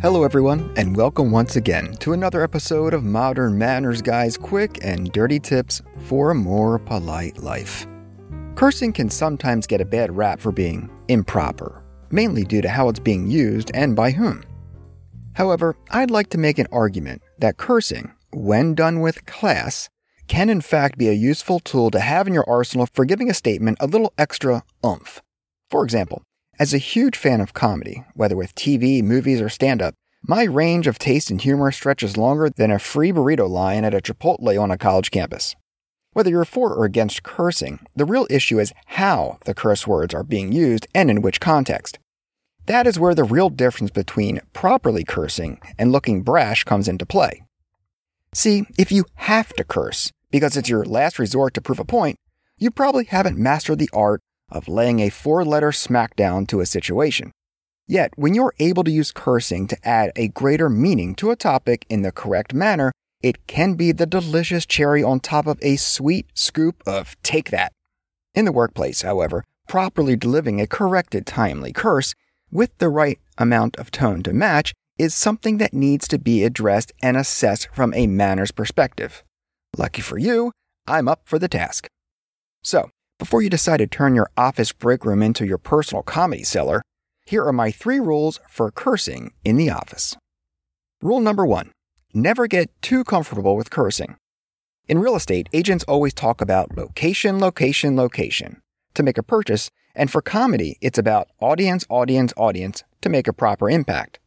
Hello, everyone, and welcome once again to another episode of Modern Manners Guy's quick and dirty tips for a more polite life. Cursing can sometimes get a bad rap for being improper, mainly due to how it's being used and by whom. However, I'd like to make an argument that cursing, when done with class, can in fact be a useful tool to have in your arsenal for giving a statement a little extra oomph. For example, as a huge fan of comedy, whether with TV, movies, or stand up, my range of taste and humor stretches longer than a free burrito line at a Chipotle on a college campus. Whether you're for or against cursing, the real issue is how the curse words are being used and in which context. That is where the real difference between properly cursing and looking brash comes into play. See, if you have to curse because it's your last resort to prove a point, you probably haven't mastered the art of laying a four letter smackdown to a situation. Yet, when you're able to use cursing to add a greater meaning to a topic in the correct manner, it can be the delicious cherry on top of a sweet scoop of take that. In the workplace, however, properly delivering a corrected, timely curse with the right amount of tone to match is something that needs to be addressed and assessed from a manners perspective. Lucky for you, I'm up for the task. So, before you decide to turn your office break room into your personal comedy cellar, here are my three rules for cursing in the office. Rule number one never get too comfortable with cursing. In real estate, agents always talk about location, location, location to make a purchase, and for comedy, it's about audience, audience, audience to make a proper impact.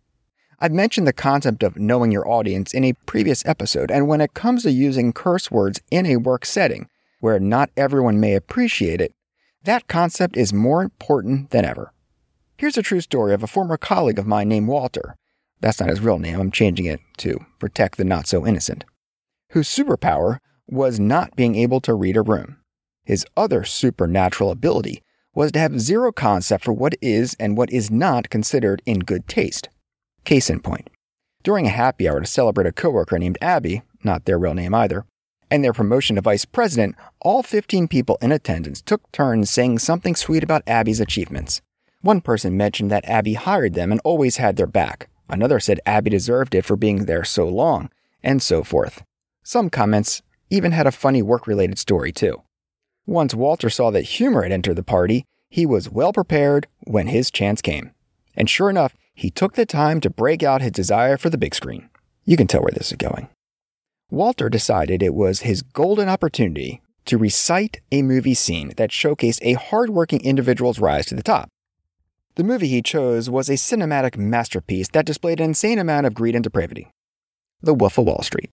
I've mentioned the concept of knowing your audience in a previous episode, and when it comes to using curse words in a work setting, where not everyone may appreciate it, that concept is more important than ever. Here's a true story of a former colleague of mine named Walter. That's not his real name, I'm changing it to protect the not so innocent. Whose superpower was not being able to read a room. His other supernatural ability was to have zero concept for what is and what is not considered in good taste. Case in point. During a happy hour to celebrate a coworker named Abby, not their real name either, and their promotion to vice president, all 15 people in attendance took turns saying something sweet about Abby's achievements. One person mentioned that Abby hired them and always had their back. Another said Abby deserved it for being there so long, and so forth. Some comments even had a funny work related story, too. Once Walter saw that humor had entered the party, he was well prepared when his chance came. And sure enough, he took the time to break out his desire for the big screen. You can tell where this is going. Walter decided it was his golden opportunity to recite a movie scene that showcased a hardworking individual's rise to the top. The movie he chose was a cinematic masterpiece that displayed an insane amount of greed and depravity The Wolf of Wall Street.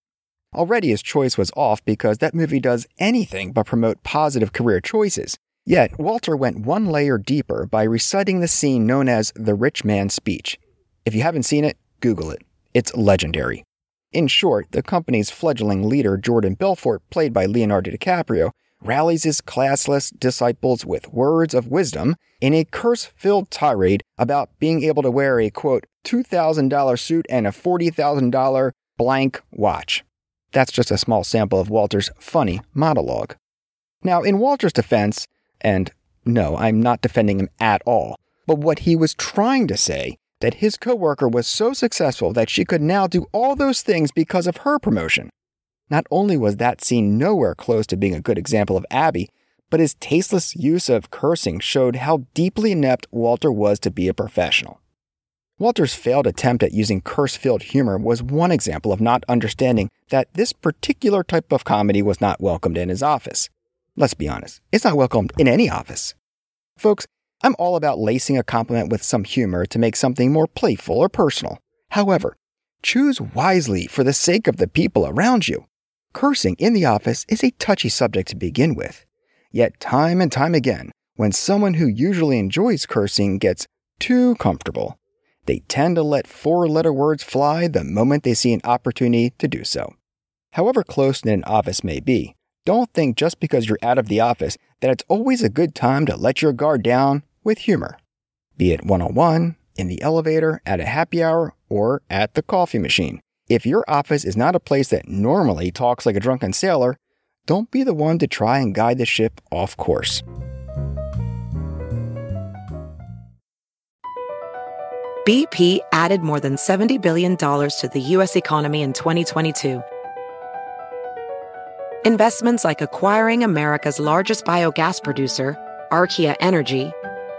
Already his choice was off because that movie does anything but promote positive career choices. Yet, Walter went one layer deeper by reciting the scene known as the rich man's speech. If you haven't seen it, Google it. It's legendary. In short, the company's fledgling leader, Jordan Belfort, played by Leonardo DiCaprio, rallies his classless disciples with words of wisdom in a curse filled tirade about being able to wear a quote, $2,000 suit and a $40,000 blank watch. That's just a small sample of Walter's funny monologue. Now, in Walter's defense, and no, I'm not defending him at all, but what he was trying to say that his coworker was so successful that she could now do all those things because of her promotion. Not only was that scene nowhere close to being a good example of Abby, but his tasteless use of cursing showed how deeply inept Walter was to be a professional. Walter's failed attempt at using curse filled humor was one example of not understanding that this particular type of comedy was not welcomed in his office. Let's be honest, it's not welcomed in any office. Folks, I'm all about lacing a compliment with some humor to make something more playful or personal. However, choose wisely for the sake of the people around you. Cursing in the office is a touchy subject to begin with. Yet, time and time again, when someone who usually enjoys cursing gets too comfortable, they tend to let four letter words fly the moment they see an opportunity to do so. However close an office may be, don't think just because you're out of the office that it's always a good time to let your guard down with humor. Be it one on one, in the elevator, at a happy hour, or at the coffee machine. If your office is not a place that normally talks like a drunken sailor, don't be the one to try and guide the ship off course. BP added more than $70 billion to the U.S. economy in 2022. Investments like acquiring America's largest biogas producer, Archaea Energy,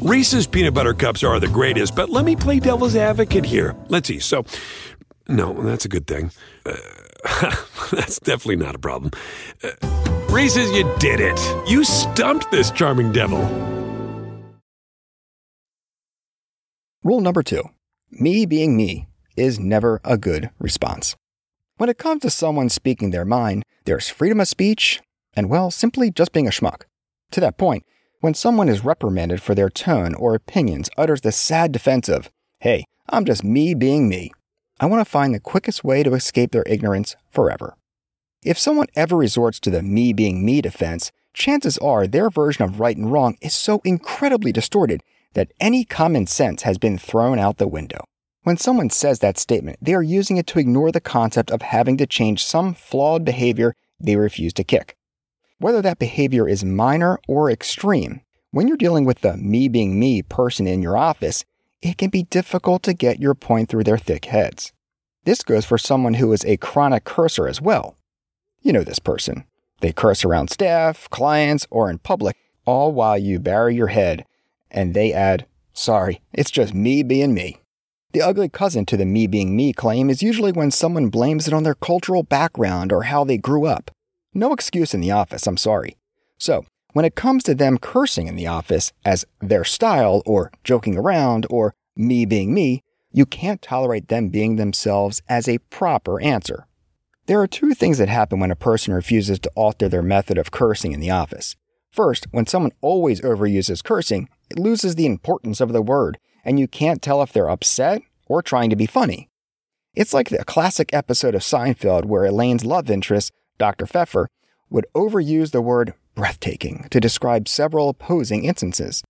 Reese's peanut butter cups are the greatest, but let me play devil's advocate here. Let's see. So, no, that's a good thing. Uh, that's definitely not a problem. Uh, Reese's, you did it. You stumped this charming devil. Rule number two me being me is never a good response. When it comes to someone speaking their mind, there's freedom of speech and, well, simply just being a schmuck. To that point, when someone is reprimanded for their tone or opinions utters the sad defense of, hey, I'm just me being me, I want to find the quickest way to escape their ignorance forever. If someone ever resorts to the me being me defense, chances are their version of right and wrong is so incredibly distorted that any common sense has been thrown out the window. When someone says that statement, they are using it to ignore the concept of having to change some flawed behavior they refuse to kick. Whether that behavior is minor or extreme, when you're dealing with the me being me person in your office, it can be difficult to get your point through their thick heads. This goes for someone who is a chronic cursor as well. You know this person. They curse around staff, clients, or in public, all while you bury your head and they add, Sorry, it's just me being me. The ugly cousin to the me being me claim is usually when someone blames it on their cultural background or how they grew up. No excuse in the office, I'm sorry. So, when it comes to them cursing in the office as their style or joking around or me being me, you can't tolerate them being themselves as a proper answer. There are two things that happen when a person refuses to alter their method of cursing in the office. First, when someone always overuses cursing, it loses the importance of the word, and you can't tell if they're upset or trying to be funny. It's like the classic episode of Seinfeld where Elaine's love interest, Dr. Pfeffer, would overuse the word breathtaking to describe several opposing instances.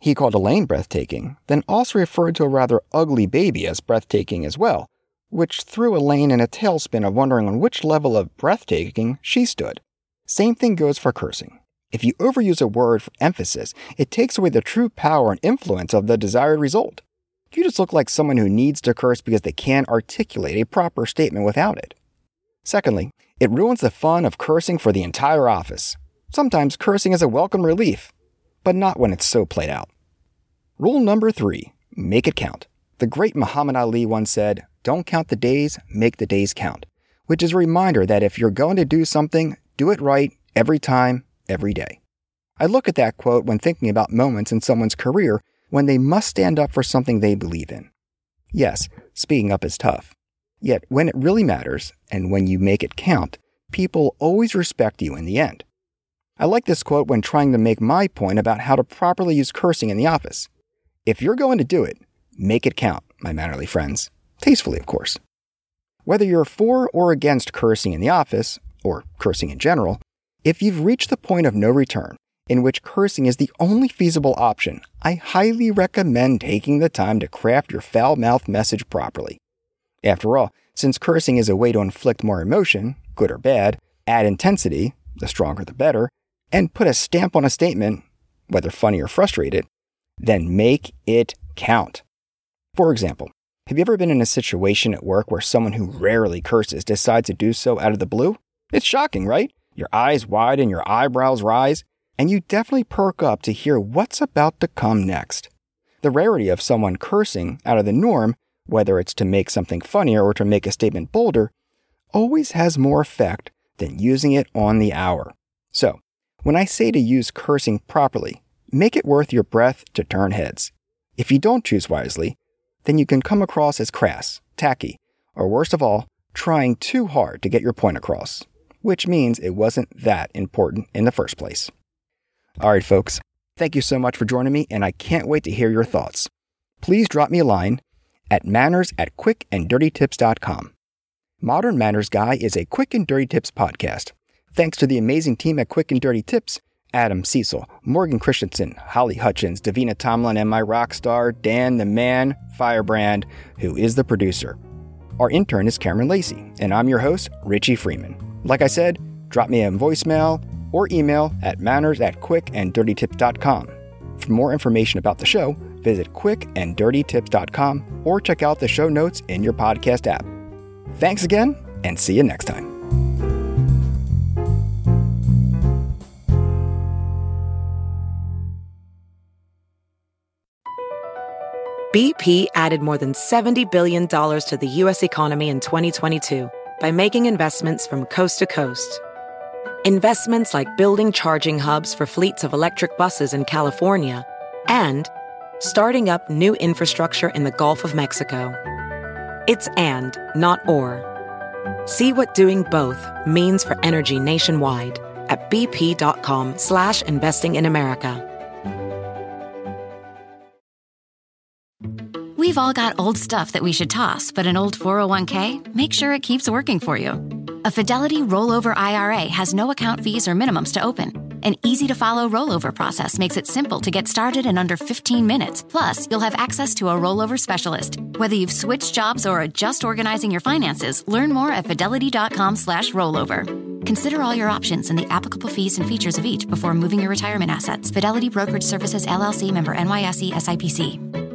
He called Elaine breathtaking, then also referred to a rather ugly baby as breathtaking as well, which threw Elaine in a tailspin of wondering on which level of breathtaking she stood. Same thing goes for cursing. If you overuse a word for emphasis, it takes away the true power and influence of the desired result. You just look like someone who needs to curse because they can't articulate a proper statement without it. Secondly, it ruins the fun of cursing for the entire office. Sometimes cursing is a welcome relief, but not when it's so played out. Rule number three make it count. The great Muhammad Ali once said, Don't count the days, make the days count, which is a reminder that if you're going to do something, do it right every time every day. I look at that quote when thinking about moments in someone's career when they must stand up for something they believe in. Yes, speaking up is tough. Yet when it really matters, and when you make it count, people always respect you in the end. I like this quote when trying to make my point about how to properly use cursing in the office. If you're going to do it, make it count, my mannerly friends. Tastefully, of course. Whether you're for or against cursing in the office, or cursing in general, if you've reached the point of no return, in which cursing is the only feasible option, I highly recommend taking the time to craft your foul mouthed message properly. After all, since cursing is a way to inflict more emotion, good or bad, add intensity, the stronger the better, and put a stamp on a statement, whether funny or frustrated, then make it count. For example, have you ever been in a situation at work where someone who rarely curses decides to do so out of the blue? It's shocking, right? Your eyes widen, your eyebrows rise, and you definitely perk up to hear what's about to come next. The rarity of someone cursing out of the norm, whether it's to make something funnier or to make a statement bolder, always has more effect than using it on the hour. So, when I say to use cursing properly, make it worth your breath to turn heads. If you don't choose wisely, then you can come across as crass, tacky, or worst of all, trying too hard to get your point across, which means it wasn't that important in the first place. All right, folks, thank you so much for joining me, and I can't wait to hear your thoughts. Please drop me a line at manners at quickanddirtytips.com. Modern Manners Guy is a quick and dirty tips podcast. Thanks to the amazing team at Quick and Dirty Tips Adam Cecil, Morgan Christensen, Holly Hutchins, Davina Tomlin, and my rock star, Dan the Man Feierabend, who is the producer. Our intern is Cameron Lacey, and I'm your host, Richie Frieman. Like I said, drop me a voicemail or email at manners at quickanddirtytips.com. For more information about the show, visit quickanddirtytips.com or check out the show notes in your podcast app. Thanks again, and see you next time. BP added more than $70 billion to the U.S. economy in 2022 by making investments from coast to coast. Investments like building charging hubs for fleets of electric buses in California and starting up new infrastructure in the Gulf of Mexico. It's and, not or. See what doing both means for energy nationwide at bp.com slash investing in America. We've all got old stuff that we should toss, but an old 401k, make sure it keeps working for you. A Fidelity Rollover IRA has no account fees or minimums to open. An easy to follow rollover process makes it simple to get started in under 15 minutes. Plus, you'll have access to a rollover specialist. Whether you've switched jobs or are just organizing your finances, learn more at fidelity.com/slash rollover. Consider all your options and the applicable fees and features of each before moving your retirement assets. Fidelity Brokerage Services LLC member NYSE SIPC.